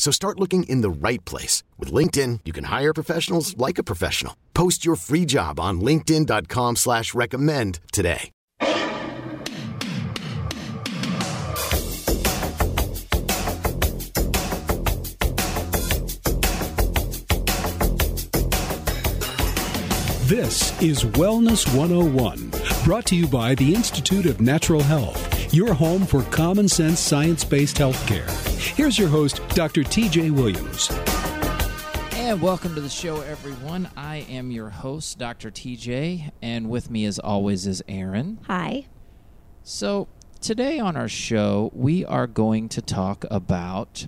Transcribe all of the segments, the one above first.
So start looking in the right place. With LinkedIn, you can hire professionals like a professional. Post your free job on linkedin.com slash recommend today. This is Wellness 101, brought to you by the Institute of Natural Health, your home for common sense science based healthcare. Here's your host, Dr. TJ Williams. And welcome to the show, everyone. I am your host, Dr. TJ, and with me, as always, is Aaron. Hi. So, today on our show, we are going to talk about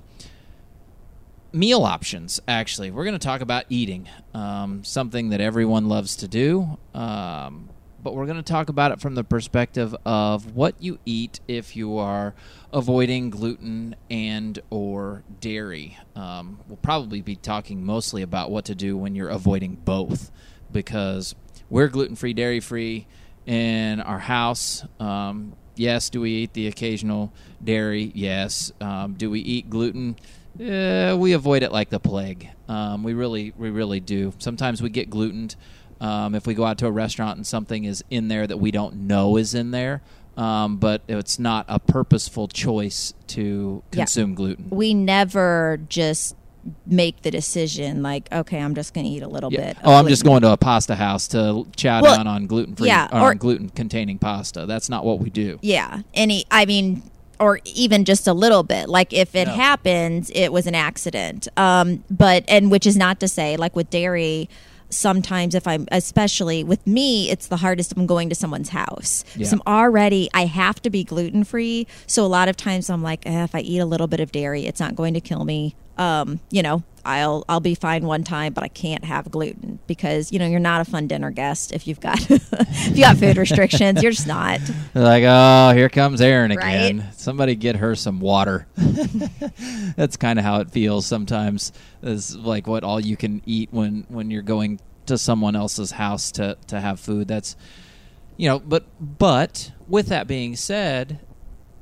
meal options, actually. We're going to talk about eating, um, something that everyone loves to do. Um, but we're going to talk about it from the perspective of what you eat if you are avoiding gluten and or dairy. Um, we'll probably be talking mostly about what to do when you're avoiding both, because we're gluten-free, dairy-free in our house. Um, yes, do we eat the occasional dairy? Yes. Um, do we eat gluten? Uh, we avoid it like the plague. Um, we really, we really do. Sometimes we get glutened. Um, if we go out to a restaurant and something is in there that we don't know is in there, um, but it's not a purposeful choice to Yeah. consume gluten. We never just make the decision like, okay, I'm just going to eat a little Yeah. bit. Oh, I'm just going to a pasta house to chow Well, down on gluten free yeah, or, or- gluten containing pasta. That's not what we do. Yeah. Any, I mean, or even just a little bit. Like if it No. happens, it was an accident. Um, but, and which is not to say, like with dairy, sometimes if I'm, especially with me, it's the hardest if I'm going to someone's house. Yeah. So I'm already, I have to be gluten free. So a lot of times I'm like, eh, if I eat a little bit of dairy, it's not going to kill me. Um, you know, I'll I'll be fine one time, but I can't have gluten because you know you're not a fun dinner guest if you've got if you got food restrictions. You're just not. They're like, oh, here comes Erin Right? again. Somebody get her some water. That's kind of how it feels sometimes. Is like what all you can eat when when you're going to someone else's house to to have food. That's you know, but but with that being said,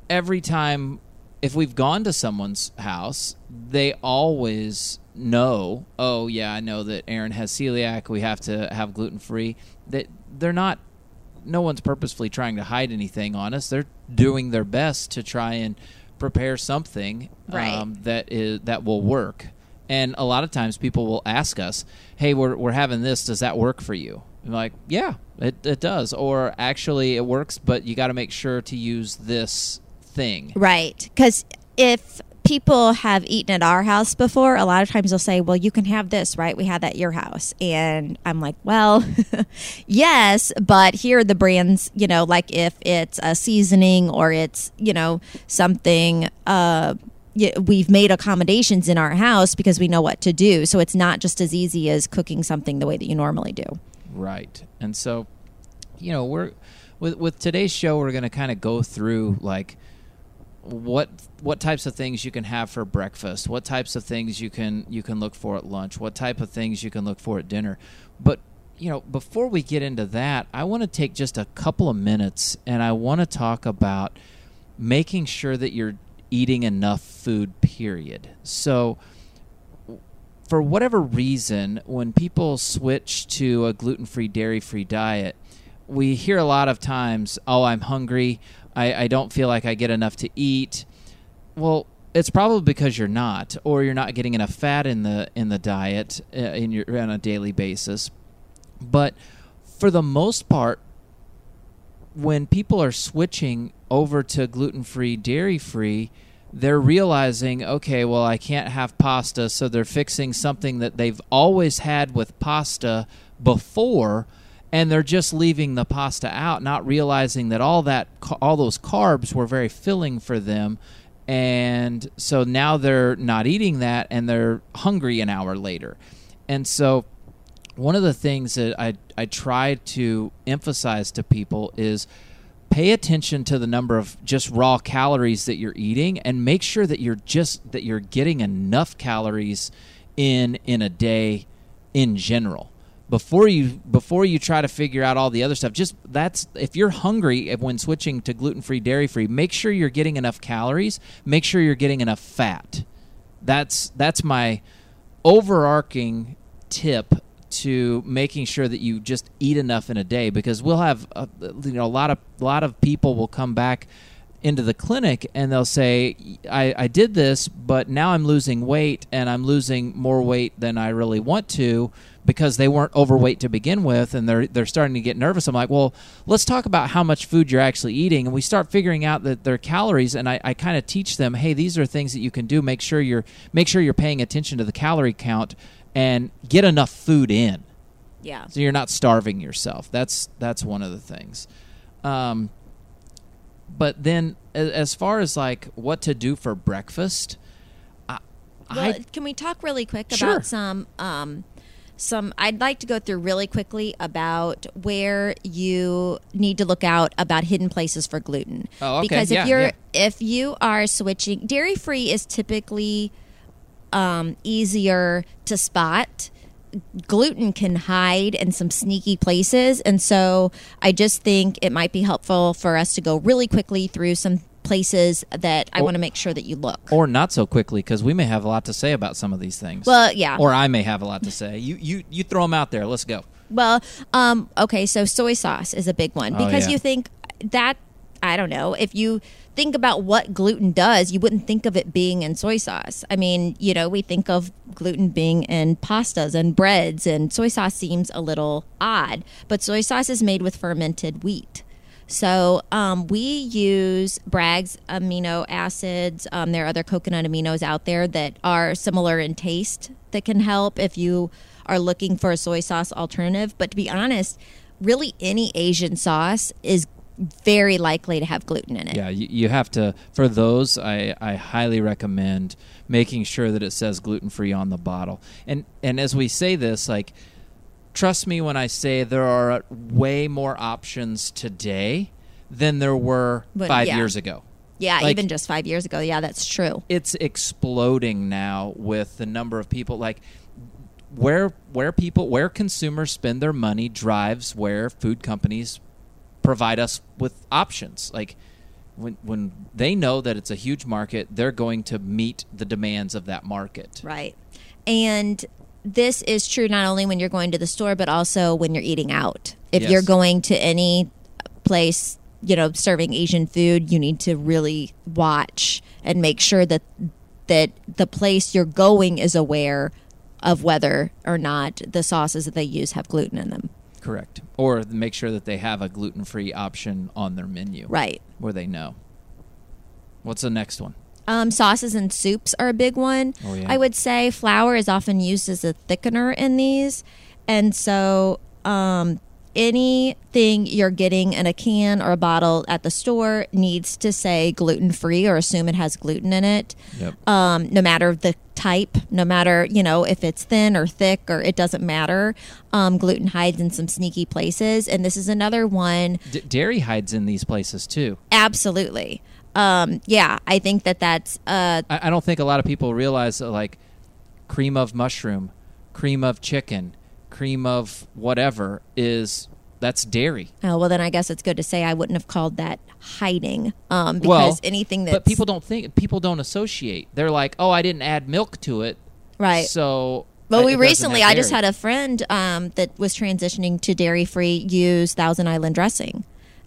every time if we've gone to someone's house, they always know, oh yeah, I know that Aaron has celiac, we have to have gluten free. That they're not no one's purposefully trying to hide anything on us. They're doing their best to try and prepare something Right. um, that is that will work. And a lot of times people will ask us, "Hey, we're we're having this. Does that work for you?" I'm like, "Yeah, it it does." Or actually, it works, but you got to make sure to use this thing. Right. Because if people have eaten at our house before, a lot of times they'll say, Well, you can have this, right? We had that at your house. And I'm like, Well, yes, but here are the brands, you know, like if it's a seasoning or it's, you know, something, uh, We've made accommodations in our house because we know what to do. So it's not just as easy as cooking something the way that you normally do. Right. And so, you know, we're with with today's show we're going to kind of go through like what what types of things you can have for breakfast, what types of things you can you can look for at lunch, what type of things you can look for at dinner. But, you know, before we get into that, I want to take just a couple of minutes and I want to talk about making sure that you're eating enough food period. So, for whatever reason, when people switch to a gluten free, dairy free diet, we hear a lot of times, oh, I'm hungry. I, I don't feel like I get enough to eat. Well, it's probably because you're not, or you're not getting enough fat in the in the diet uh, in your on a daily basis. But for the most part, when people are switching over to gluten free, dairy free, they're realizing, okay, well, I can't have pasta, so they're fixing something that they've always had with pasta before, and they're just leaving the pasta out, not realizing that all that all those carbs were very filling for them. And so now they're not eating that and they're hungry an hour later. And so one of the things that I, I try to emphasize to people is pay attention to the number of just raw calories that you're eating and make sure that you're just that you're getting enough calories in in a day in general before you before you try to figure out all the other stuff just that's if you're hungry eh, when switching to gluten-free dairy-free make sure you're getting enough calories make sure you're getting enough fat. That's that's my overarching tip to making sure that you just eat enough in a day because we'll have a, you know a lot of a lot of people will come back into the clinic and they'll say I, I did this but now i'm losing weight and i'm losing more weight than i really want to because they weren't overweight to begin with and they're they're starting to get nervous. I'm like well let's talk about how much food you're actually eating. And we start figuring out that their calories and i, I kind of teach them hey these are things that you can do. Make sure you're make sure you're paying attention to the calorie count and get enough food in. Yeah. so you're not starving yourself. That's that's one of the things. Um, but then as far as like what to do for breakfast I, Well, I can we talk really quick Sure. about some um some I'd like to go through really quickly about where you need to look out about hidden places for gluten. Oh, okay. Because if Yeah, you're yeah. if you are switching dairy free is typically um, easier to spot. Gluten can hide in some sneaky places, and so I just think it might be helpful for us to go really quickly through some places that I want to make sure that you look. or not so quickly because we may have a lot to say about some of these things Well, yeah. or i may have a lot to say you you you throw them out there let's go Well, um, okay, so soy sauce is a big one because yeah. you think that I don't know if you think about what gluten does, you wouldn't think of it being in soy sauce. I mean, you know, we think of gluten being in pastas and breads, and soy sauce seems a little odd, but soy sauce is made with fermented wheat. So um, we use Bragg's amino acids. Um, there are other coconut aminos out there that are similar in taste that can help if you are looking for a soy sauce alternative. But to be honest, really any Asian sauce is very likely to have gluten in it. Yeah, you, you have to. For those, I, I highly recommend making sure that it says gluten free on the bottle. And and as we say this, like, trust me when I say there are way more options today than there were But, five yeah. years ago. Yeah, Like- even just five years ago. Yeah, that's true. It's exploding now with the number of people like where where people where consumers spend their money drives where food companies provide us with options like when when they know that it's a huge market they're going to meet the demands of that market Right. And this is true not only when you're going to the store, but also when you're eating out. If Yes. you're going to any place, you know, serving Asian food, you need to really watch and make sure that that the place you're going is aware of whether or not the sauces that they use have gluten in them. correct or make sure that they have a gluten-free option on their menu Right. where they know what's the next one Um, sauces and soups are a big one. Oh, yeah. I would say flour is often used as a thickener in these. And so um, anything you're getting in a can or a bottle at the store needs to say gluten free or assume it has gluten in it. yep Um, no matter the type, no matter, you know, if it's thin or thick or it doesn't matter. Um, gluten hides in some sneaky places. And this is another one D- dairy hides in these places too absolutely. Um, yeah, I think that that's uh, I, I don't think a lot of people realize that like cream of mushroom, cream of chicken, cream of whatever is that's dairy. Oh well, then I guess it's good to say I wouldn't have called that hiding, um, because well, anything that. but people don't think people don't associate. They're like, oh, I didn't add milk to it, right. So Well, we recently, I just had a friend um, that was transitioning to dairy free use Thousand Island dressing,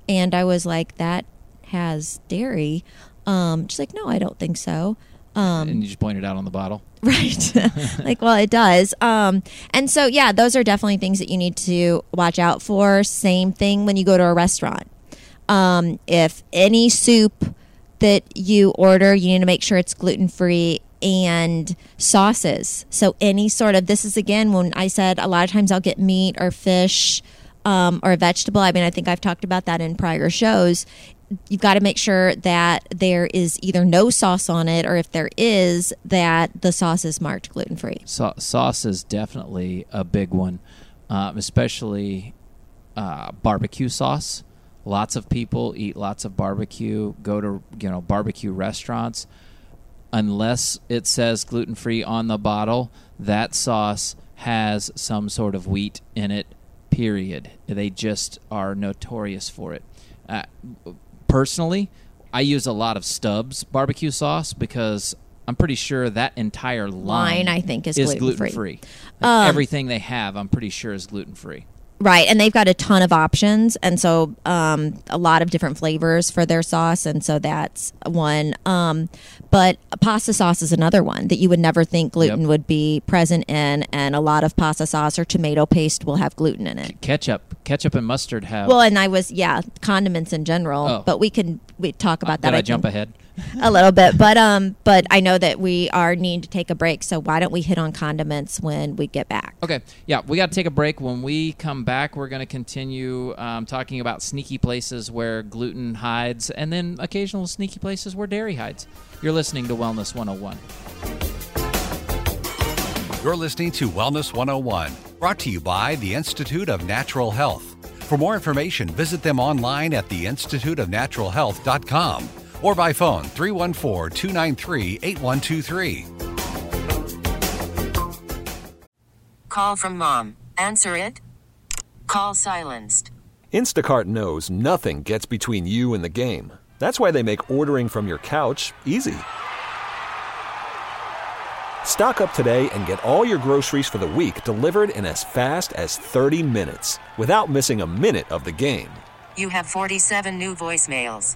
and I was like, that has dairy. Um, she's like, no, I don't think so. Um, and you just pointed out on the bottle. Right. like, well, it does. Um, and so, yeah, those are definitely things that you need to watch out for. Same thing when you go to a restaurant. Um, if any soup that you order, you need to make sure it's gluten free and sauces. So, any sort of this is again when I said a lot of times I'll get meat or fish um, or a vegetable. I mean, I think I've talked about that in prior shows you've got to make sure that there is either no sauce on it or if there is that the sauce is marked gluten free Sa- sauce is definitely a big one um, especially uh, barbecue sauce. Lots of people eat lots of barbecue go to you know barbecue restaurants. Unless it says gluten free on the bottle that sauce has some sort of wheat in it period. They just are notorious for it. Uh, personally, I use a lot of Stubb's barbecue sauce because I'm pretty sure that entire line, Line, I think, is gluten gluten-free. free. Um, everything they have, I'm pretty sure, is gluten free. Right, and they've got a ton of options, and so um, a lot of different flavors for their sauce, and so that's one. Um, but pasta sauce is another one that you would never think gluten Yep. would be present in, and a lot of pasta sauce or tomato paste will have gluten in it. Ketchup, ketchup, and mustard have. Well, and I was yeah, condiments in general, Oh. but we can we talk about that. did I, think, jump ahead? A little bit, but um, but I know that we are needing to take a break, so why don't we hit on condiments when we get back? Okay, yeah, we got to take a break. When we come back, we're going to continue um, talking about sneaky places where gluten hides, and then occasional sneaky places where dairy hides. You're listening to Wellness 101. You're listening to Wellness 101, brought to you by the Institute of Natural Health. For more information, visit them online at theinstituteofnaturalhealth.com or by phone 314 293 8123. Call from mom. Answer it. Call silenced. Instacart knows nothing gets between you and the game. That's why they make ordering from your couch easy. Stock up today and get all your groceries for the week delivered in as fast as 30 minutes without missing a minute of the game. You have 47 new voicemails.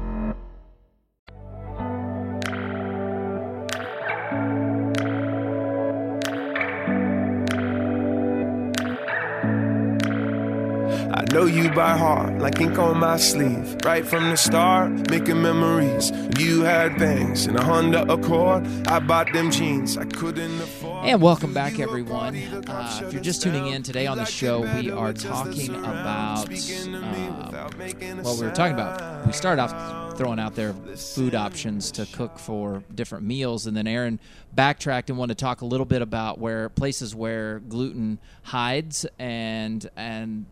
I know you by heart, like ink on my sleeve. Right from the start, making memories. You had bangs and a Honda Accord. I bought them jeans I couldn't afford. And welcome back, everyone. Uh, if you're just tuning in today on the show, we are talking about. Um, well, we were talking about. We start off throwing out their food options to cook for different meals, and then Aaron backtracked and wanted to talk a little bit about where places where gluten hides and and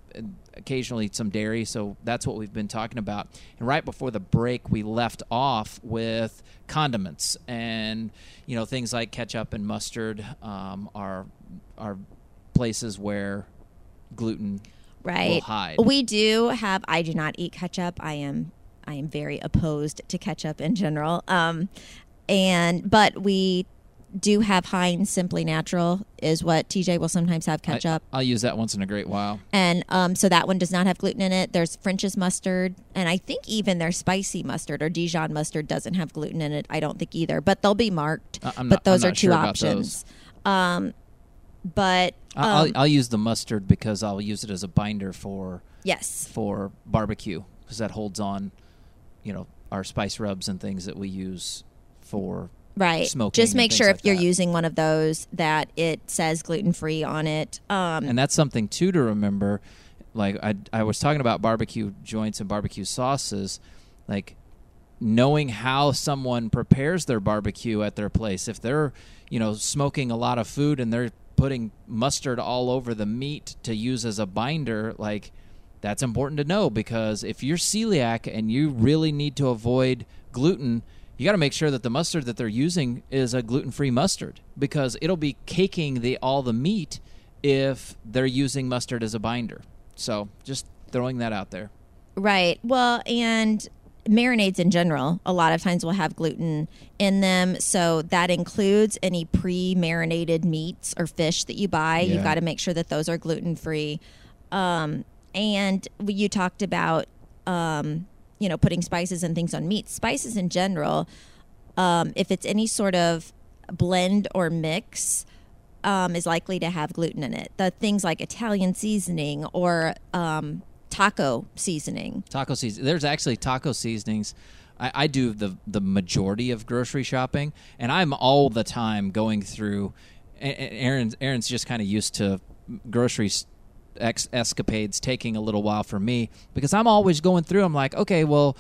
occasionally some dairy. So that's what we've been talking about. And right before the break, we left off with condiments and you know things like ketchup and mustard um, are are places where gluten will right hide. we do have i do not eat ketchup i am i am very opposed to ketchup in general um and but we do have heinz simply natural is what tj will sometimes have ketchup I'll use that once in a great while. and um, so that one does not have gluten in it. There's French's mustard, and I think even their spicy mustard or Dijon mustard doesn't have gluten in it. I don't think either, but they'll be marked. I- but those I'm are two sure options. Um, but I- I'll, um, I'll use the mustard because I'll use it as a binder for Yes. for barbecue because that holds on, you know, our spice rubs and things that we use for Right. smoking. Just make sure like if you're that. using one of those that it says gluten free on it. Um, and that's something too to remember. Like I, I was talking about barbecue joints and barbecue sauces, like knowing how someone prepares their barbecue at their place. If they're, you know, smoking a lot of food and they're putting mustard all over the meat to use as a binder, like that's important to know because if you're celiac and you really need to avoid gluten, you got to make sure that the mustard that they're using is a gluten-free mustard because it'll be caking the all the meat if they're using mustard as a binder. So, just throwing that out there. Right. Well, and marinades in general, a lot of times will have gluten in them. So that includes any pre marinated meats or fish that you buy. Yeah. You've got to make sure that those are gluten free. Um, and you talked about, um, you know, putting spices and things on meat. Spices in general, um, if it's any sort of blend or mix, um, is likely to have gluten in it. The things like Italian seasoning or um, taco seasoning. Taco season. There's actually taco seasonings. I, I do the the majority of grocery shopping, and I'm all the time going through. a- a- Aaron Aaron's just kind of used to grocery s- ex- escapades taking a little while for me because I'm always going through. I'm like, okay, well,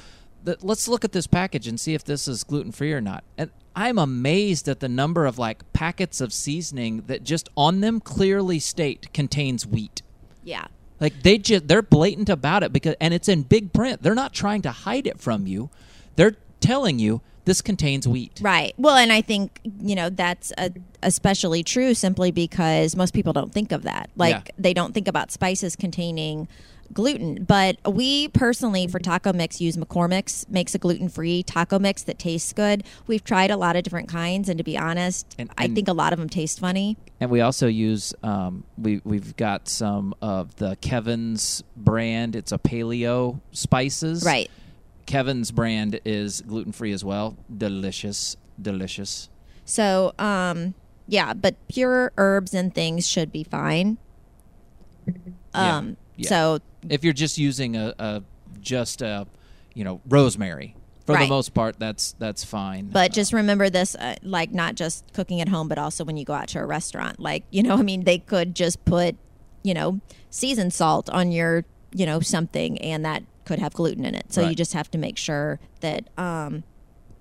th- let's look at this package and see if this is gluten free or not. And I'm amazed at the number of like packets of seasoning that just on them clearly state contains wheat. Yeah. Like they just they're blatant about it because and it's in big print. They're not trying to hide it from you. They're telling you this contains wheat. Right. Well, and I think, you know, that's a, especially true simply because most people don't think of that. Like, Yeah. they don't think about spices containing gluten. But we personally, for taco mix, use McCormick's, makes a gluten free taco mix that tastes good. We've tried a lot of different kinds, and to be honest, And- I think a lot of them taste funny. And we also use um, we we've got some of the Kevin's brand. It's a paleo spices. Right. Kevin's brand is gluten free as well. Delicious, delicious. So, um, yeah, but pure herbs and things should be fine. Yeah, Um, yeah. so If you're just using a, a just a you know rosemary for the most part, that's that's fine. But just remember this, uh, like not just cooking at home, but also when you go out to a restaurant. Like, you know, I mean, they could just put, you know, seasoned salt on your, you know, something, and that could have gluten in it. So you just have to make sure that um,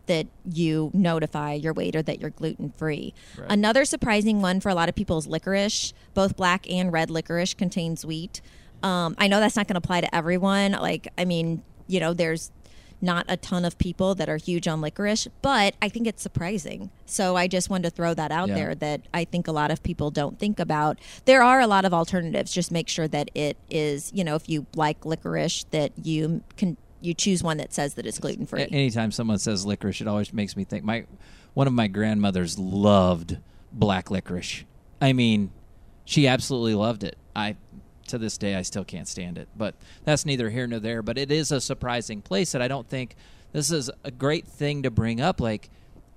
that you notify your waiter that you're gluten free. Right. Another surprising one for a lot of people is licorice. Both black and red licorice contains wheat. Um, I know that's not going to apply to everyone. Like, I mean, you know, there's not a ton of people that are huge on licorice, but I think it's surprising. So I just wanted to throw that out Yeah. there that I think a lot of people don't think about. There are a lot of alternatives. Just make sure that it is, you know, if you like licorice, that you can you choose one that says that it's gluten free. Anytime someone says licorice, it always makes me think. My one of my grandmothers loved black licorice. I mean, she absolutely loved it. I to this day I still can't stand it, but that's neither here nor there. But it is a surprising place that I don't think this is a great thing to bring up. Like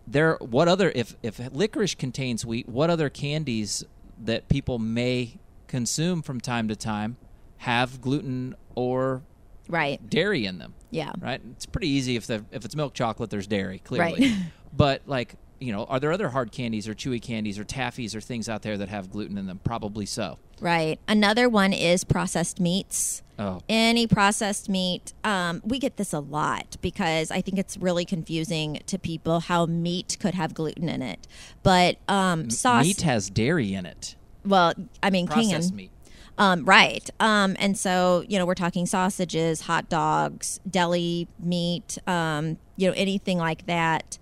there, what other if if licorice contains wheat, what other candies that people may consume from time to time have gluten or Right. dairy in them? Yeah. right? It's pretty easy if the if it's milk chocolate, there's dairy clearly. Right. but like you know, are there other hard candies or chewy candies or taffies or things out there that have gluten in them? Probably so. Right. Another one is processed meats. Oh. Any processed meat. Um, we get this a lot because I think it's really confusing to people how meat could have gluten in it. But um, sauce. Meat has dairy in it. Well, I mean, Processed can. meat. Um, right. Um, and so, you know, we're talking sausages, hot dogs, deli meat, um, you know, anything like that.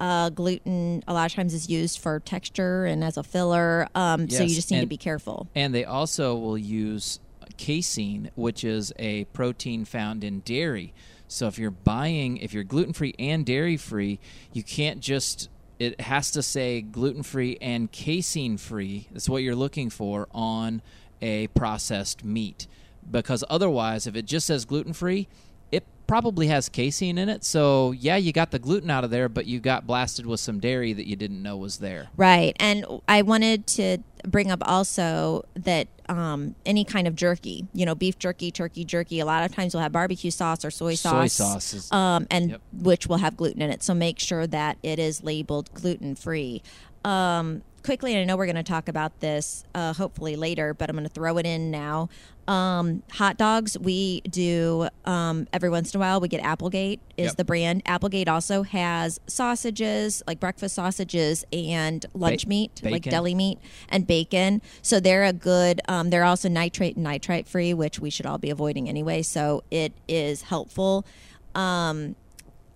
Uh, gluten a lot of times is used for texture and as a filler. Um, so you just need to be careful. And they also will use casein, which is a protein found in dairy. So if you're buying, if you're gluten free and dairy free, you can't just. It has to say gluten free and casein free. That's what you're looking for on a processed meat. Because otherwise, if it just says gluten free, it probably has casein in it. So yeah, you got the gluten out of there, but you got blasted with some dairy that you didn't know was there. Right. And I wanted to bring up also that um, any kind of jerky, you know, beef jerky, turkey jerky, a lot of times will have barbecue sauce or soy sauce. Soy sauce is- um, and Yep. which will have gluten in it. So make sure that it is labeled gluten free. Um, quickly, and I know we're going to talk about this uh, hopefully later, but I'm going to throw it in now. Um, hot dogs, we do um, every once in a while. We get Applegate is Yep. the brand. Applegate also has sausages, like breakfast sausages and lunch Ba- meat, like deli meat and bacon. So they're a good. Um, they're also nitrate and nitrite free, which we should all be avoiding anyway. So it is helpful. Um,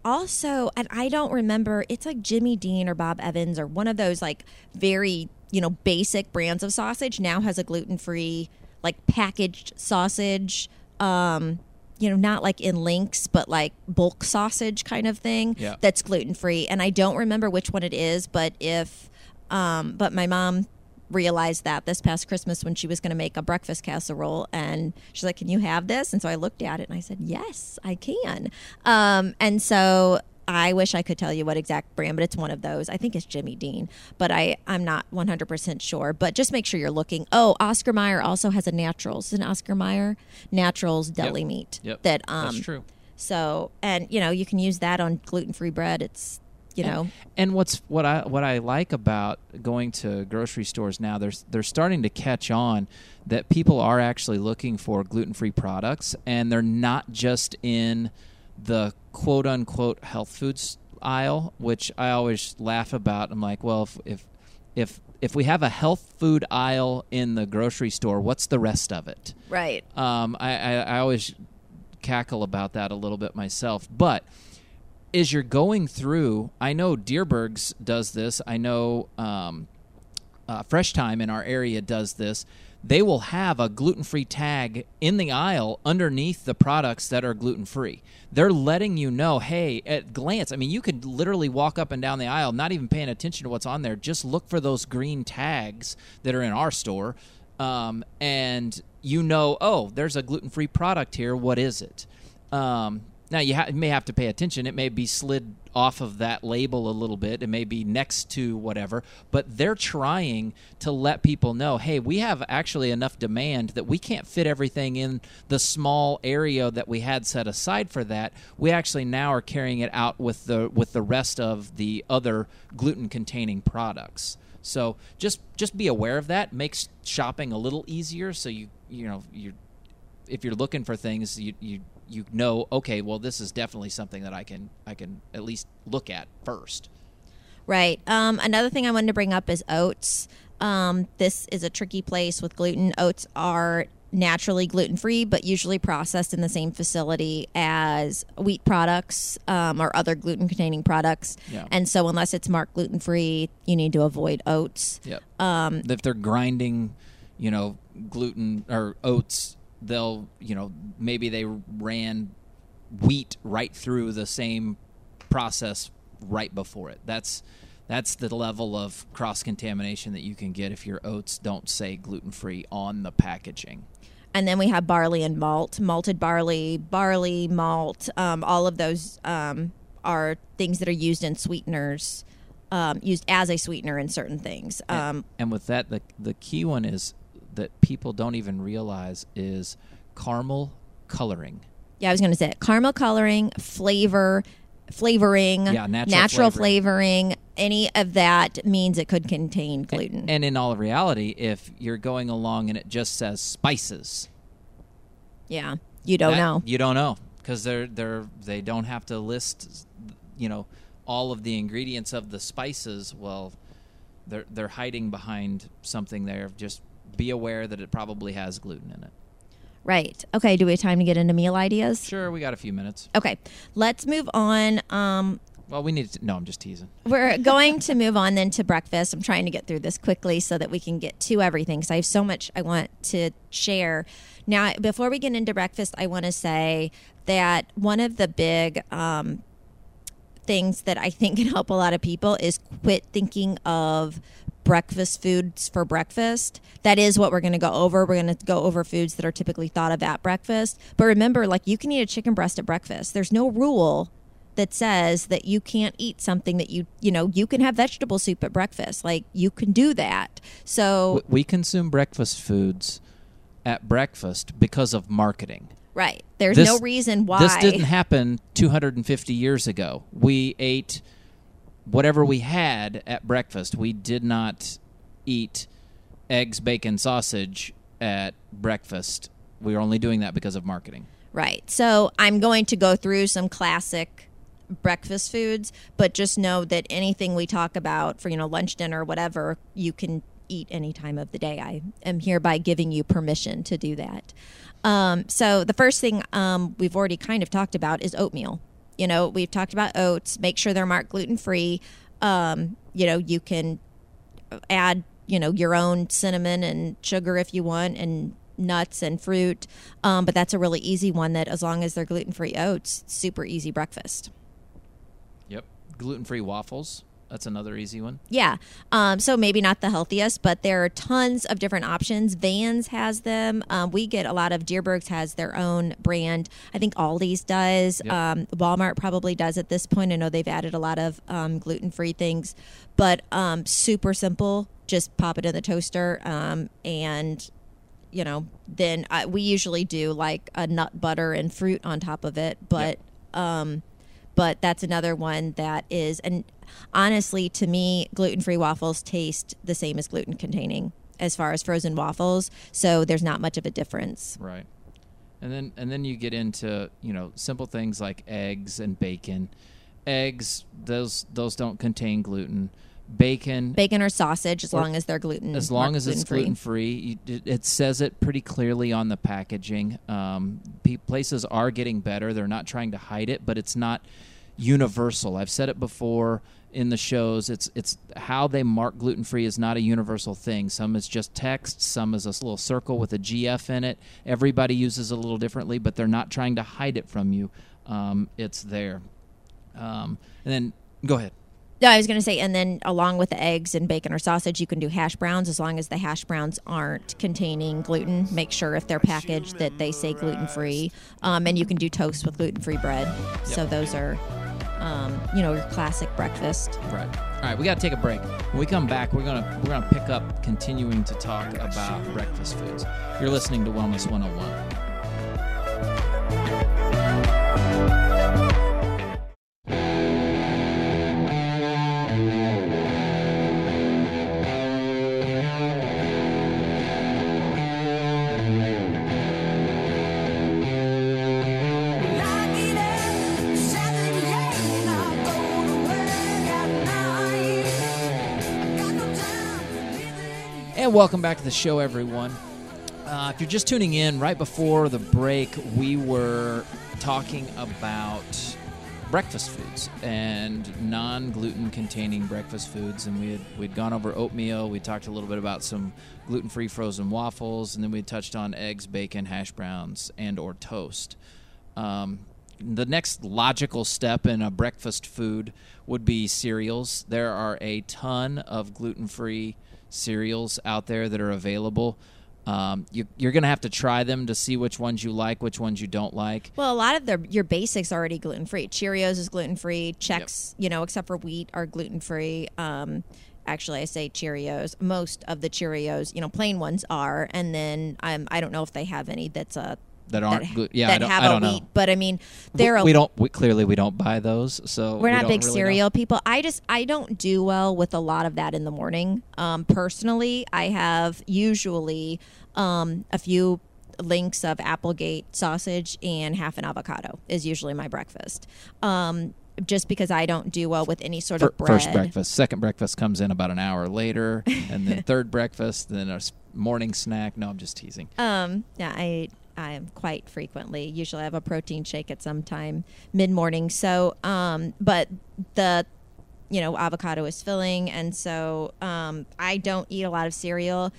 also, and I don't remember. It's like Jimmy Dean or Bob Evans or one of those like very you know basic brands of sausage now has a gluten free like packaged sausage. Um, you know, not like in links, but like bulk sausage kind of thing Yeah. that's gluten free. And I don't remember which one it is, but if, um, but my mom realized that this past Christmas when she was going to make a breakfast casserole, and she's like, "Can you have this?" And so I looked at it and I said, "Yes, I can." Um, and so I wish I could tell you what exact brand, but it's one of those. I think it's Jimmy Dean, but I I'm not 100 percent sure. But just make sure you're looking. Oh, Oscar Mayer also has a Naturals, Is an Oscar Mayer Naturals deli Yep. meat. Yep. That um, That's true. So and you know you can use that on gluten free bread. It's you know And what's what I what I like about going to grocery stores now, they're they're starting to catch on that people are actually looking for gluten free products, and they're not just in the quote unquote health foods aisle, which I always laugh about. I'm like, well, if if if if we have a health food aisle in the grocery store, what's the rest of it? right. Um, I, I, I always cackle about that a little bit myself. But as you're going through, I know Dierbergs does this. I know um, uh, Fresh Thyme in our area does this. They will have a gluten free tag in the aisle underneath the products that are gluten free. They're letting you know, hey, at glance, I mean, you could literally walk up and down the aisle, not even paying attention to what's on there. Just look for those green tags that are in our store, um, and you know, oh, there's a gluten free product here. What is it? Um, now you, ha- may have to pay attention. It may be slid off of that label a little bit. It may be next to whatever, but they're trying to let people know, hey, we have actually enough demand that we can't fit everything in the small area that we had set aside for that. We actually now are carrying it out with the with the rest of the other gluten containing products. So just just be aware of that. Makes shopping a little easier. So you you know you if you're looking for things, you you you know, okay, well, this is definitely something that I can I can at least look at first. Right. Um, another thing I wanted to bring up is oats. Um, this is a tricky place with gluten. Oats are naturally gluten free, but usually processed in the same facility as wheat products um, or other gluten containing products. Yeah. And so, unless it's marked gluten free, you need to avoid oats. Yep. Um, if they're grinding, you know, gluten or oats, they'll you know maybe they ran wheat right through the same process right before it. That's that's the level of cross contamination that you can get if your oats don't say gluten free on the packaging. And then we have barley and malt, malted barley, barley, malt. Um, all of those um, are things that are used in sweeteners, um, used as a sweetener in certain things. Um, and with that, the the key one is that people don't even realize is caramel coloring. yeah, I was going to say it. caramel coloring, flavor, flavoring, Yeah, natural flavoring. Any of that means it could contain gluten. And in all reality, if you're going along and it just says spices, yeah, you don't that- know. You don't know because they're they're they don't have to list, you know, all of the ingredients of the spices. Well, they're they're hiding behind something there. Just be aware that it probably has gluten in it. Right. Okay. Do we have time to get into meal ideas? Sure, we got a few minutes. Okay. Let's move on. Um, Well, we need to. No, I'm just teasing. We're going to move on then to breakfast. I'm trying to get through this quickly so that we can get to everything because I have so much I want to share. Now, before we get into breakfast, I want to say that one of the big um, things that I think can help a lot of people is quit thinking of breakfast foods for breakfast. That is what we're going to go over. We're going to go over foods that are typically thought of at breakfast. But remember, like you can eat a chicken breast at breakfast. There's no rule that says that you can't eat something that you you know you can have vegetable soup at breakfast like you can do that so we consume breakfast foods at breakfast because of marketing. right there's This- no reason why This didn't happen 250 years ago. We ate whatever we had at breakfast. We did not eat eggs, bacon, sausage at breakfast. We were only doing that because of marketing. Right. So I'm going to go through some classic breakfast foods, but just know that anything we talk about for, you know, lunch, dinner, whatever, you can eat any time of the day. I am hereby giving you permission to do that. Um, so the first thing um, we've already kind of talked about is oatmeal. You know, we've talked about oats. Make sure they're marked gluten free. Um, you know, you can add you know your own cinnamon and sugar if you want and nuts and fruit um, but that's a really easy one that as long as they're gluten-free oats super easy breakfast Yep. Gluten-free waffles. That's another easy one. yeah. Um, so maybe not the healthiest but there are tons of different options. Van's has them. Um, we get a lot of dierbergs has their own brand. I think aldi's does. Yep. um, walmart probably does at this point. I know they've added a lot of um, gluten-free things but um, super simple. Just pop it in the toaster um, and you know then I, we usually do like a nut butter and fruit on top of it but um but that's another one that is and honestly to me gluten-free waffles taste the same as gluten containing as far as frozen waffles so there's not much of a difference Right. And then and then you get into, you know, simple things like eggs and bacon. Eggs, those those don't contain gluten. Bacon bacon or sausage as Or- long as they're gluten as long as it's gluten free, it, it says it pretty clearly on the packaging. Um, pe- places are getting better; they're not trying to hide it, but it's not universal. I've said it before in the shows. It's it's how they mark gluten free is not a universal thing. Some is just text, some is a little circle with a GF in it. Everybody uses it a little differently, but they're not trying to hide it from you. Um, it's there. Um, and then go ahead. No, I was going to say, and then along with the eggs and bacon or sausage, you can do hash browns as long as the hash browns aren't containing gluten. Make sure if they're packaged that they say gluten free. Um, and you can do toast with gluten free bread. So those are, um, you know, your classic breakfast. Right. All right, we got to take a break. When we come back, we're gonna we're gonna pick up continuing to talk about breakfast foods. You're listening to Wellness 101. Welcome back to the show, everyone. Uh, if you're just tuning in, right before the break, we were talking about breakfast foods and non-gluten containing breakfast foods, and we had we'd gone over oatmeal. We talked a little bit about some gluten-free frozen waffles, and then we touched on eggs, bacon, hash browns, and or toast. Um, the next logical step in a breakfast food would be cereals. There are a ton of gluten-free cereals out there that are available. Um, you, you're going to have to try them to see which ones you like, which ones you don't like. Well, a lot of the your basics are already gluten free. Cheerios is gluten free. Chex, you know, except for wheat, are gluten free. Um, actually, I say Cheerios. Most of the Cheerios, you know, plain ones are, and then um, I don't know if they have any that's a That aren't that, glu- yeah, I that don't- have I a don't know. wheat. But I mean, they're a we don't we, clearly we don't buy those, so we're we not big really know. cereal people. I just I don't do well with a lot of that in the morning. Um, personally, I have usually um, a few links of Applegate sausage and half an avocado is usually my breakfast. Um, just because I don't do well with any sort of bread. First breakfast, second breakfast comes in about an hour later, and then third breakfast, then a morning snack. No, I'm just teasing. Um, yeah, I Quite frequently. Usually, I have a protein shake at some time mid morning. So, um, but the you know avocado is filling, and so um, I don't eat a lot of cereal.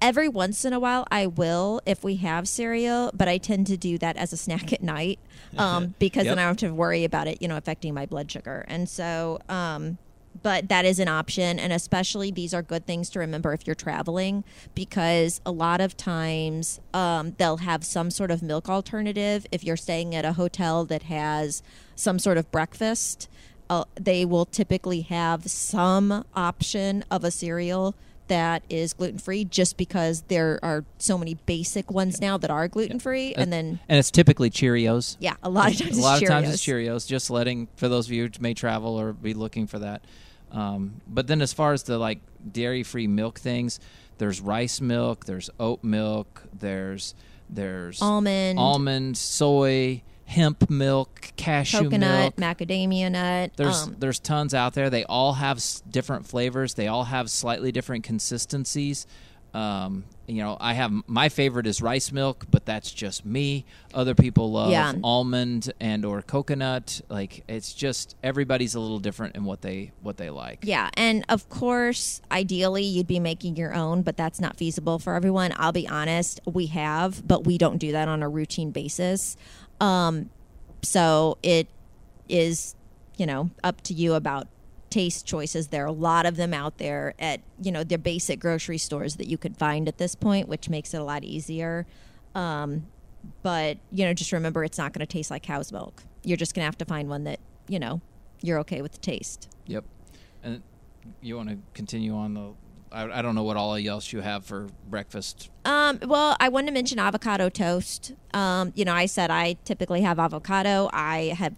Every once in a while, I will if we have cereal, but I tend to do that as a snack at night um, because Yep. then I don't have to worry about it, you know, affecting my blood sugar. And so, um, but that is an option. And especially these are good things to remember if you're traveling because a lot of times um, they'll have some sort of milk alternative. If you're staying at a hotel that has some sort of breakfast uh, they will typically have some option of a cereal that is gluten free just because there are so many basic ones now that are gluten free and then and it's typically Cheerios. yeah a lot of times a lot it's of times Cheerios. it's Cheerios. Just letting for those of you who may travel or be looking for that. Um, but then as far as the like dairy free milk things, there's rice milk, there's oat milk, there's there's Almond. almond, soy, hemp milk, cashew coconut milk. macadamia nut There's um, there's tons out there. They all have s- different flavors. They all have slightly different consistencies. Um, you know, I have my favorite is rice milk, but that's just me. Other people love Yeah. almond and or coconut. Like it's just everybody's a little different in what they what they like. Yeah, and of course, ideally you'd be making your own, but that's not feasible for everyone. I'll be honest, we have, but we don't do that on a routine basis. Um, so it is, you know, up to you about taste choices. There are a lot of them out there at, you know, the basic grocery stores that you could find at this point, which makes it a lot easier. Um, but, you know, just remember it's not going to taste like cow's milk. You're just going to have to find one that, you know, you're okay with the taste. Yep. And you want to continue on the? I, I don't know what all else you have for breakfast. Um, well, I wanted to mention avocado toast. Um, you know, I said I typically have avocado. I have,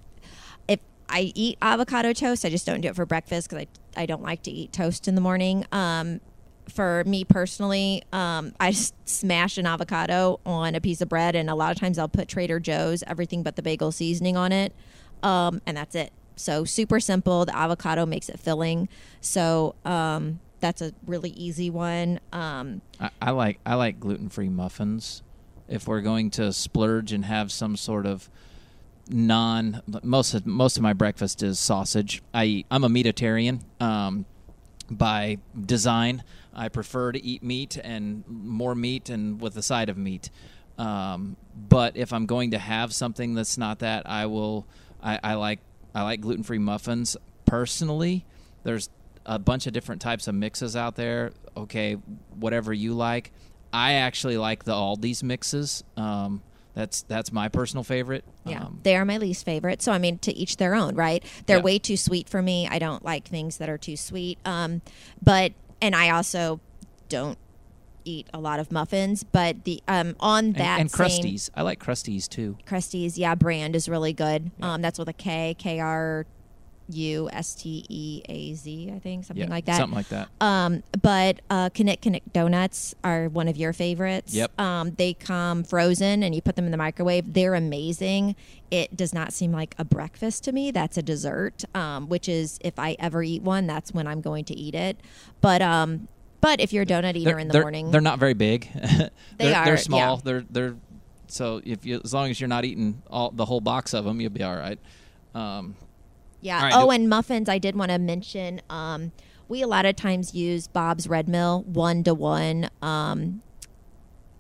if I eat avocado toast, I just don't do it for breakfast because I, I don't like to eat toast in the morning. Um, for me personally, um, I just smash an avocado on a piece of bread, and a lot of times I'll put Trader Joe's everything but the bagel seasoning on it, um, and that's it. So super simple. The avocado makes it filling. So um, that's a really easy one. Um, I, I like I like gluten free muffins. If we're going to splurge and have some sort of non most of most of my breakfast is sausage. I eat, I'm a meatitarian um, by design. I prefer to eat meat and more meat and with a side of meat. Um, but if I'm going to have something that's not that, I will. I, I like I like gluten free muffins personally. There's a bunch of different types of mixes out there. Okay, whatever you like. I actually like the Aldi's mixes. Um, that's that's my personal favorite. Yeah, Um, they are my least favorite. So I mean, to each their own, right? They're Yeah. way too sweet for me. I don't like things that are too sweet. Um, but and I also don't eat a lot of muffins. But the um on and, that and same Krusteaz. I like Krusteaz too. Krusteaz, yeah, brand is really good. Um, that's with a K, K R U S T E A Z, I think, something like that. something like that. Um, but uh, Kinnikinnick donuts are one of your favorites. Yep. Um, they come frozen and you put them in the microwave. They're amazing. It does not seem like a breakfast to me. That's a dessert. Um, which is if I ever eat one, that's when I'm going to eat it. But um, but if you're a donut eater They're, in the morning, they're not very big. They they're, are, They're small. yeah. They're they're so if you as long as you're not eating all the whole box of them, you'll be all right. Um, Yeah. Right, oh, do- and muffins. I did want to mention. Um, we a lot of times use Bob's Red Mill one to one um,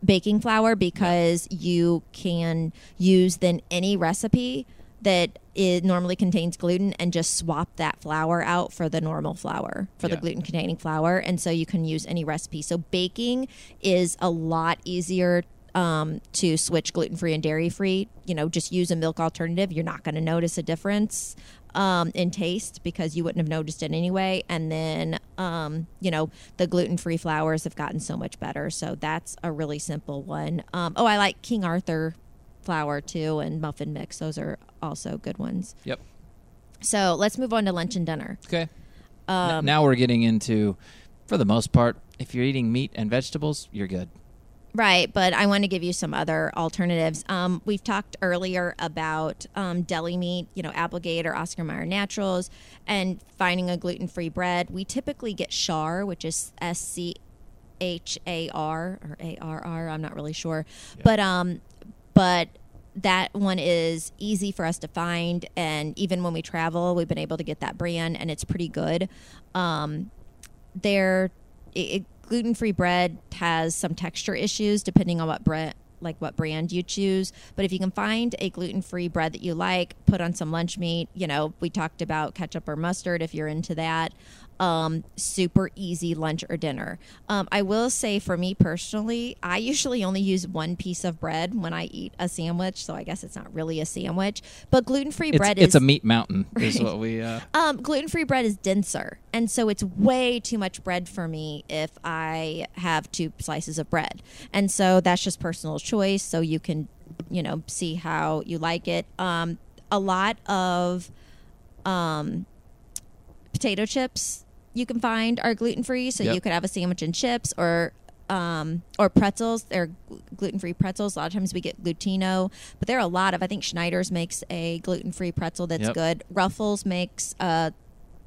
baking flour because you can use then any recipe that it normally contains gluten and just swap that flour out for the normal flour for the gluten containing flour and so you can use any recipe so baking is a lot easier um, to switch gluten free and dairy free you know just use a milk alternative. You're not going to notice a difference um, in taste because you wouldn't have noticed it anyway. And then um, you know the gluten free flours have gotten so much better. So that's a really simple one. Um, oh i like king arthur flour too and muffin mix. Those are also good ones. Yep. so let's move on to lunch and dinner. Okay. Um, now we're getting into, for the most part, if you're eating meat and vegetables, you're good. Right, but I want to give you some other alternatives. Um, we've talked earlier about um, deli meat, you know, Applegate or Oscar Mayer Naturals, and finding a gluten free bread. We typically get Schar, which is S C H A R or A R R. I'm not really sure, but um, but that one is easy for us to find, and even when we travel, we've been able to get that brand, and it's pretty good. Um, they're it, gluten free bread has some texture issues depending on what bread like what brand you choose. But if you can find a gluten free bread that you like, put on some lunch meat. You know, we talked about ketchup or mustard if you're into that um, super easy lunch or dinner. Um, I will say for me personally, I usually only use one piece of bread when I eat a sandwich, so I guess it's not really a sandwich. But gluten free bread it's is a meat mountain, is what we. Uh, um, gluten free bread is denser, and so it's way too much bread for me if I have two slices of bread, and so that's just personal choice. So you can, you know, see how you like it. Um, a lot of um, potato chips you can find are gluten free, so Yep. you could have a sandwich and chips or. Um, or pretzels. They're gluten free pretzels. A lot of times we get glutino, but there are a lot of. I think Snyder's makes a gluten free pretzel that's Yep. good. Ruffles makes uh,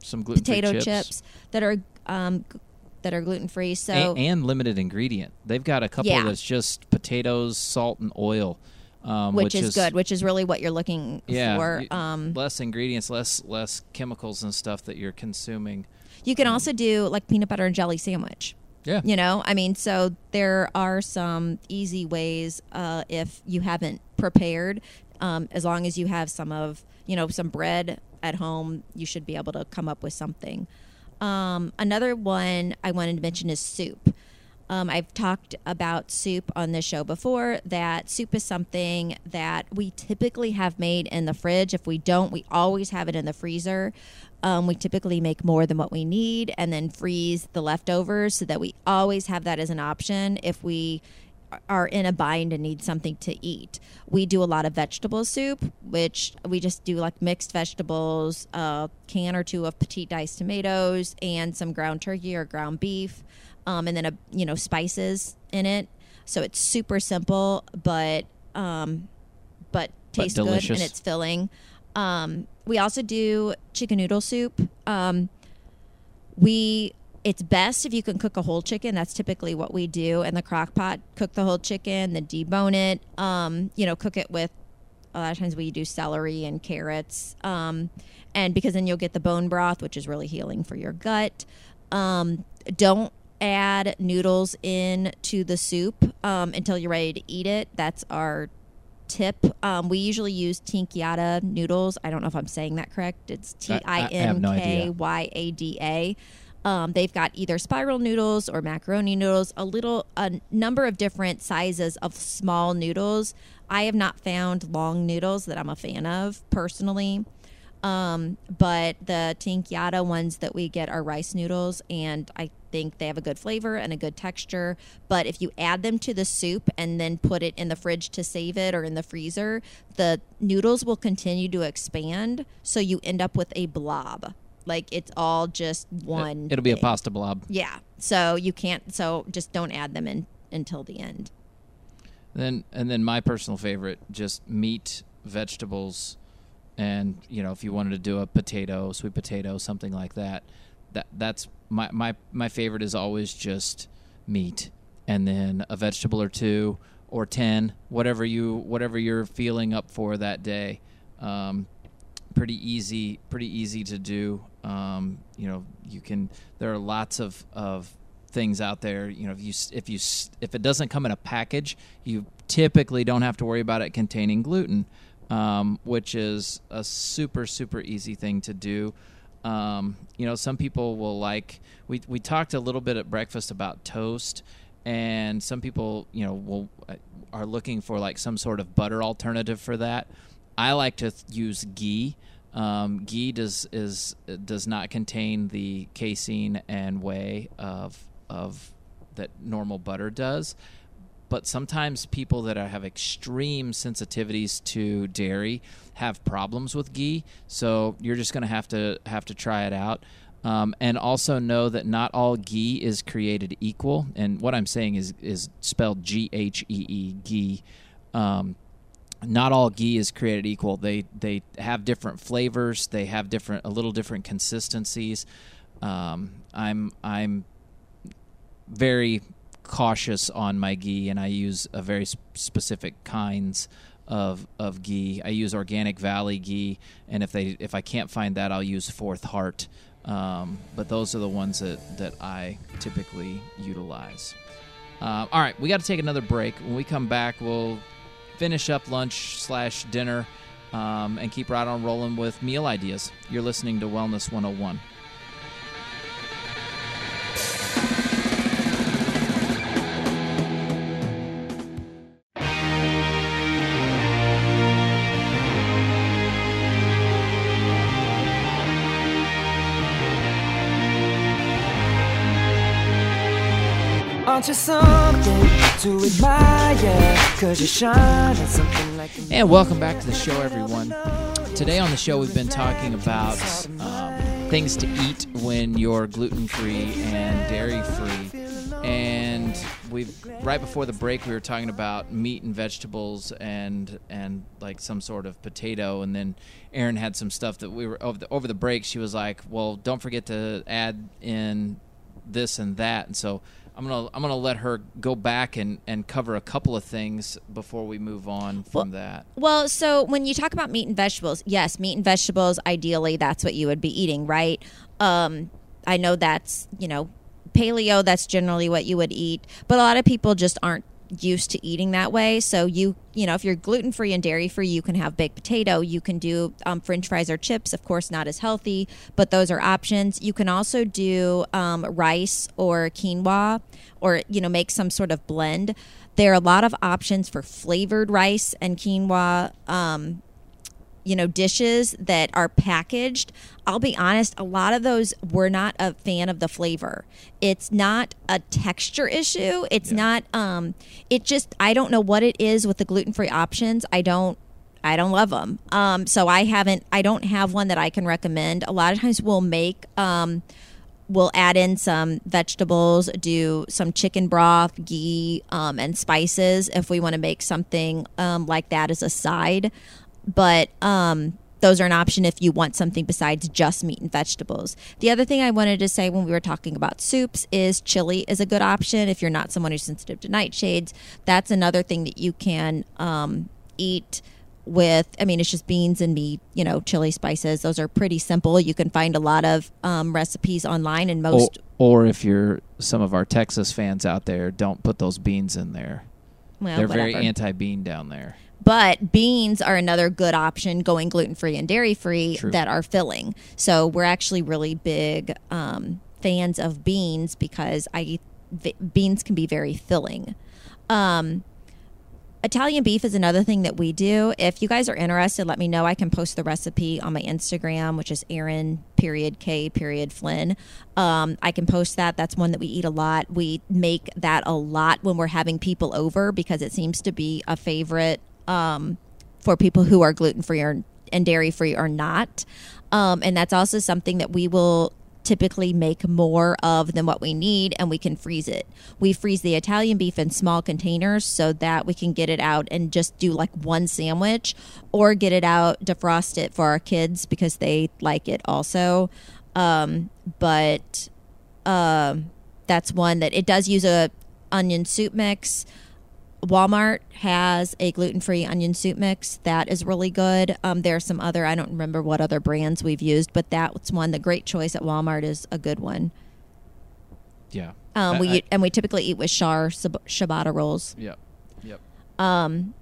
some gluten potato chips. chips. that are um, g- that are gluten free. So and, and limited ingredient. They've got a couple Yeah. that's just potatoes, salt, and oil, um, which, is, good, which is really what you're looking yeah, for. Um, less ingredients, less less chemicals and stuff that you're consuming. you can also do like peanut butter and jelly sandwich. Yeah, You know, I mean, so there are some easy ways uh, if you haven't prepared. Um, as long as you have some of, you know, some bread at home, you should be able to come up with something. Um, another one I wanted to mention is soup. Um, I've talked about soup on this show before. That soup is something that we typically have made in the fridge. If we don't, we always have it in the freezer. Um, we typically make more than what we need and then freeze the leftovers so that we always have that as an option if we are in a bind and need something to eat. We do a lot of vegetable soup, which we just do like mixed vegetables, a can or two of petite diced tomatoes, and some ground turkey or ground beef, um, and then a you know spices in it. So it's super simple, but um, but tastes good and it's filling. Um, we also do chicken noodle soup. Um, we it's best if you can cook a whole chicken. That's typically what we do in the crock pot. Cook the whole chicken, then debone it. Um, you know, cook it with a lot of times we do celery and carrots. Um, and because then you'll get the bone broth, which is really healing for your gut. Um, don't add noodles in to the soup um, until you're ready to eat it. That's our tip. Um, we usually use tinkyada noodles. I don't know if I'm saying that correct. It's T I- I I have N K. Y A D A. Um, they've got either spiral noodles or macaroni noodles, a little, a number of different sizes of small noodles. I have not found long noodles that I'm a fan of personally. Um, but the tinkyada ones that we get are rice noodles, and I think they have a good flavor and a good texture. But if you add them to the soup and then put it in the fridge to save it or in the freezer, the noodles will continue to expand, so you end up with a blob. Like it's all just one. It'll be a pasta blob. Yeah. So you can't. So just don't add them in until the end. Then and then my personal favorite, just meat, vegetables, and you know if you wanted to do a potato, sweet potato, something like that. That that's my my my favorite is always just meat, and then a vegetable or two or ten, whatever you whatever you're feeling up for that day. Um, pretty easy pretty easy to do. Um, you know you can there are lots of, of things out there. You know if you if you if it doesn't come in a package you typically don't have to worry about it containing gluten um, which is a super super easy thing to do um, you know some people will like we, we talked a little bit at breakfast about toast and some people you know will uh, are looking for like some sort of butter alternative for that I like to th- use ghee. Um, ghee does is does not contain the casein and whey of of that normal butter does. But sometimes people that are, have extreme sensitivities to dairy have problems with ghee. So you're just going to have to have to try it out. Um, and also know that not all ghee is created equal. And what I'm saying is is spelled G H E E ghee. Um, not all ghee is created equal. They they have different flavors. They have different a little different consistencies. Um, I'm I'm very cautious on my ghee, and I use a very sp- specific kinds of of ghee. I use Organic Valley ghee, and if they if I can't find that, I'll use Fourth Heart. Um, but those are the ones that that I typically utilize. Um, all right, we got to take another break. When we come back, we'll finish up lunch slash dinner um, and keep right on rolling with meal ideas. You're listening to Wellness 101. You something to? Cause you shine And welcome back to the show, everyone. Today on the show, we've been talking about um, things to eat when you're gluten free and dairy free. And we've right before the break, we were talking about meat and vegetables and and like some sort of potato. And then Erin had some stuff that we were over the, over the break. She was like, "Well, don't forget to add in this and that." And so I'm gonna I'm gonna let her go back and, and cover a couple of things before we move on from that. Well, so when you talk about meat and vegetables, yes, meat and vegetables, ideally, that's what you would be eating, right? Um, I know that's, you know, paleo, that's generally what you would eat, but a lot of people just aren't used to eating that way. So you, you know, if you're gluten free and dairy free, you can have baked potato. You can do um, French fries or chips. Of course, not as healthy, but those are options. You can also do um, rice or quinoa, or you know, make some sort of blend. There are a lot of options for flavored rice and quinoa. Um, you know dishes that are packaged i'll be honest a lot of those we're not a fan of the flavor it's not a texture issue it's not um it just i don't know what it is with the gluten-free options i don't I don't love them. Um, so I haven't, I don't have one that I can recommend. A lot of times we'll make, um, we'll add in some vegetables, do some chicken broth, ghee, um, and spices if we want to make something um, like that as a side. But um, those are an option if you want something besides just meat and vegetables. The other thing I wanted to say when we were talking about soups is chili is a good option if you're not someone who's sensitive to nightshades. That's another thing that you can um, eat with i mean it's just beans and meat you know chili spices those are pretty simple you can find a lot of um, recipes online and most Or, or if you're some of our Texas fans out there, don't put those beans in there. well, They're very anti-bean down there. But beans are another good option going gluten free and dairy free that are filling so we're actually really big um, fans of beans because i v- beans can be very filling um, Italian beef is another thing that we do. If you guys are interested, let me know. I can post the recipe on my Instagram, which is Aaron period K period Flynn. Um, I can post that. That's one that we eat a lot. We make that a lot when we're having people over because it seems to be a favorite um, for people who are gluten free or and dairy free or not. Um, and that's also something that we will typically make more of than what we need and we can freeze it. We freeze the Italian beef in small containers so that we can get it out and just do like one sandwich or get it out, defrost it for our kids because they like it also. Um, but um, that's one that it does use a onion soup mix. Walmart has a gluten free onion soup mix that is really good. Um, there are some other, I don't remember what other brands we've used, but that's one. The great choice at Walmart is a good one. Yeah. Um, I- we I- and we typically eat with Schar sab- ciabatta rolls. Yep. Yep. Um,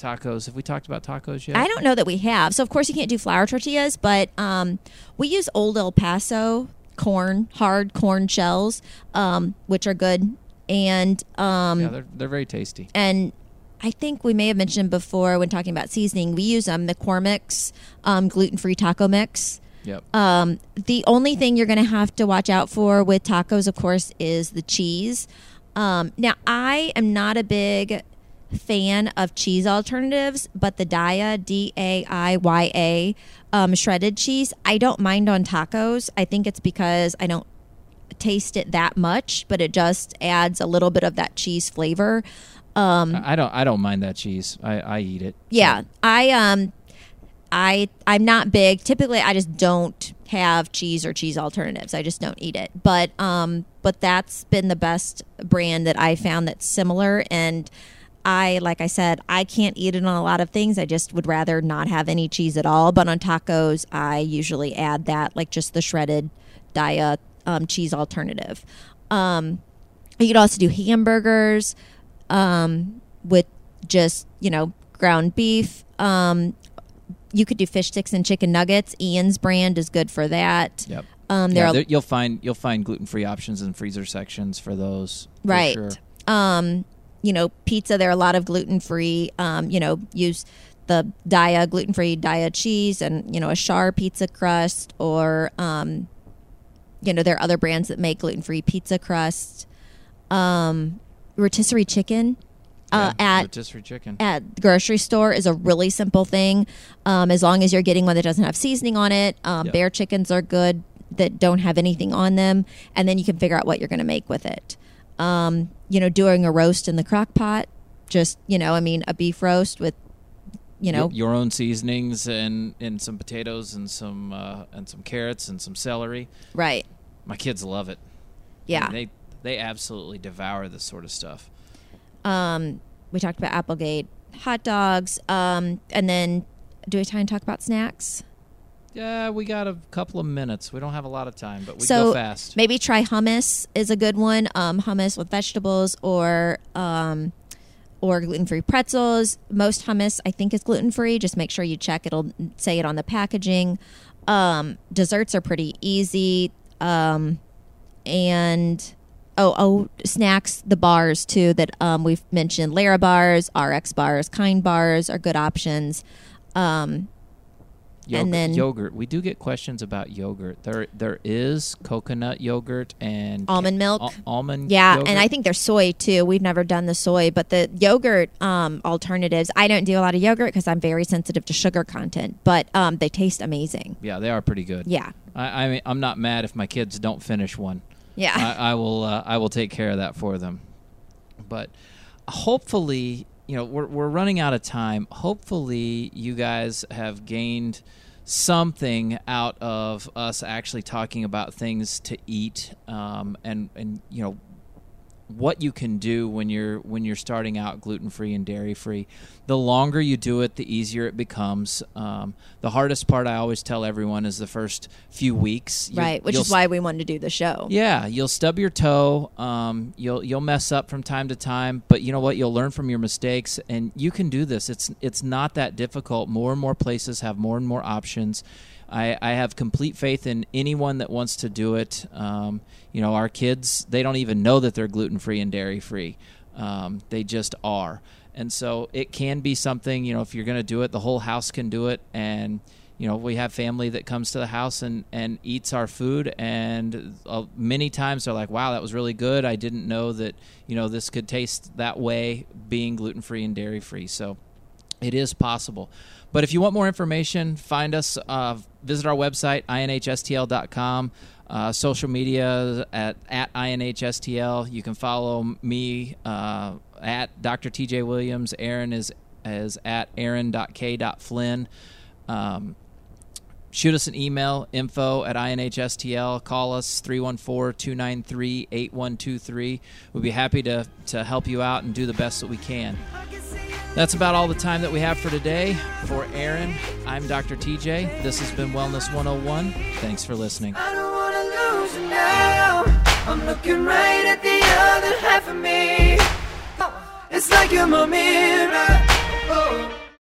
Tacos. Have we talked about tacos yet? I don't know that we have. So of course you can't do flour tortillas, but um, we use Old El Paso corn, hard corn shells, um, which are good. And um, Yeah, they're they're very tasty. and I think we may have mentioned before when talking about seasoning, we use um, McCormick's um, gluten-free taco mix. Yep. Um, the only thing you're going to have to watch out for with tacos, of course, is the cheese. Um, now, I am not a big fan of cheese alternatives, but the Daiya D A I Y A um, shredded cheese, I don't mind on tacos. I think it's because I don't taste it that much, but it just adds a little bit of that cheese flavor. Um, I don't I don't mind that cheese. I, I eat it. yeah, I um, I I'm not big. Typically, I just don't have cheese or cheese alternatives. I just don't eat it. But um, but that's been the best brand that I found that's similar. And I, like I said, I can't eat it on a lot of things. I just would rather not have any cheese at all. But on tacos, I usually add that, like just the shredded Daiya um, cheese alternative. Um, You could also do hamburgers um, with just you know ground beef. Um, you could do fish sticks and chicken nuggets. Ian's brand is good for that. Yep. Um, there Yeah, are there- you'll find you'll find gluten free options in freezer sections for those. for right. sure. Um, you know, pizza. There are a lot of gluten free. Um, you know, use the Daiya gluten free Daiya cheese and you know a Schar pizza crust or um, you know there are other brands that make gluten free pizza crust. Um, rotisserie chicken. Uh, Yeah, at rotisserie chicken. at the grocery store is a really simple thing. Um, as long as you're getting one that doesn't have seasoning on it, um, Yep. bare chickens are good that don't have anything on them, and then you can figure out what you're going to make with it. Um, you know, doing a roast in the crock pot, just you know, I mean, a beef roast with, you know, your own seasonings and and some potatoes and some uh, and some carrots and some celery. right? My kids love it. I Yeah. mean, they they absolutely devour this sort of stuff. Um, we talked about Applegate hot dogs, um, and then do we time to talk about snacks? Yeah, we got a couple of minutes. We don't have a lot of time, but we so go fast. maybe try hummus is a good one. Um, hummus with vegetables or um, or gluten free pretzels. Most hummus I think is gluten free. Just make sure you check. It'll say it on the packaging. Um, desserts are pretty easy. Um, and oh oh snacks the bars too that um, we've mentioned. Lara bars, RX bars, Kind bars are good options. Um, Yogurt, and then yogurt. We do get questions about yogurt. There there is coconut yogurt and almond milk. al- almond. Yeah, yogurt. and I think there's soy too. We've never done the soy, but the yogurt um, alternatives. I don't do a lot of yogurt because I'm very sensitive to sugar content, but um, they taste amazing. yeah, they are pretty good. Yeah. I, I mean, I'm not mad if my kids don't finish one. Yeah. I, I will. Uh, I will take care of that for them. But hopefully, you know, we're we're running out of time. Hopefully, you guys have gained something out of us actually talking about things to eat, um, and and you know what you can do when you're when you're starting out gluten free and dairy free. The longer you do it, the easier it becomes. Um, the hardest part I always tell everyone is the first few weeks. You- right, which is why we wanted to do the show. yeah, you'll stub your toe. Um, you'll you'll mess up from time to time, but you know what? You'll learn from your mistakes, and you can do this. It's it's not that difficult. More and more places have more and more options. I, I have complete faith in anyone that wants to do it. Um, you know, our kids they don't even know that they're gluten free and dairy free. Um, they just are, and so it can be something. You know, if you're going to do it, the whole house can do it, and you know we have family that comes to the house and and eats our food and uh, many times they're like wow that was really good i didn't know that you know this could taste that way being gluten free and dairy free so it is possible. But if you want more information find us uh, visit our website inhstl.com uh, social media at, at inhstl you can follow me uh, at dr tj williams. Aaron is is at aaron.k.flynn um, shoot us an email info at inhstl call us 314-293-8123 We'd be happy to, to help you out and do the best that we can. That's about all the time that we have for today. For aaron i'm dr tj this has been wellness 101 thanks for listening. I don't want to lose now. I'm looking right at the other half of me. It's like you're my mirror. Oh.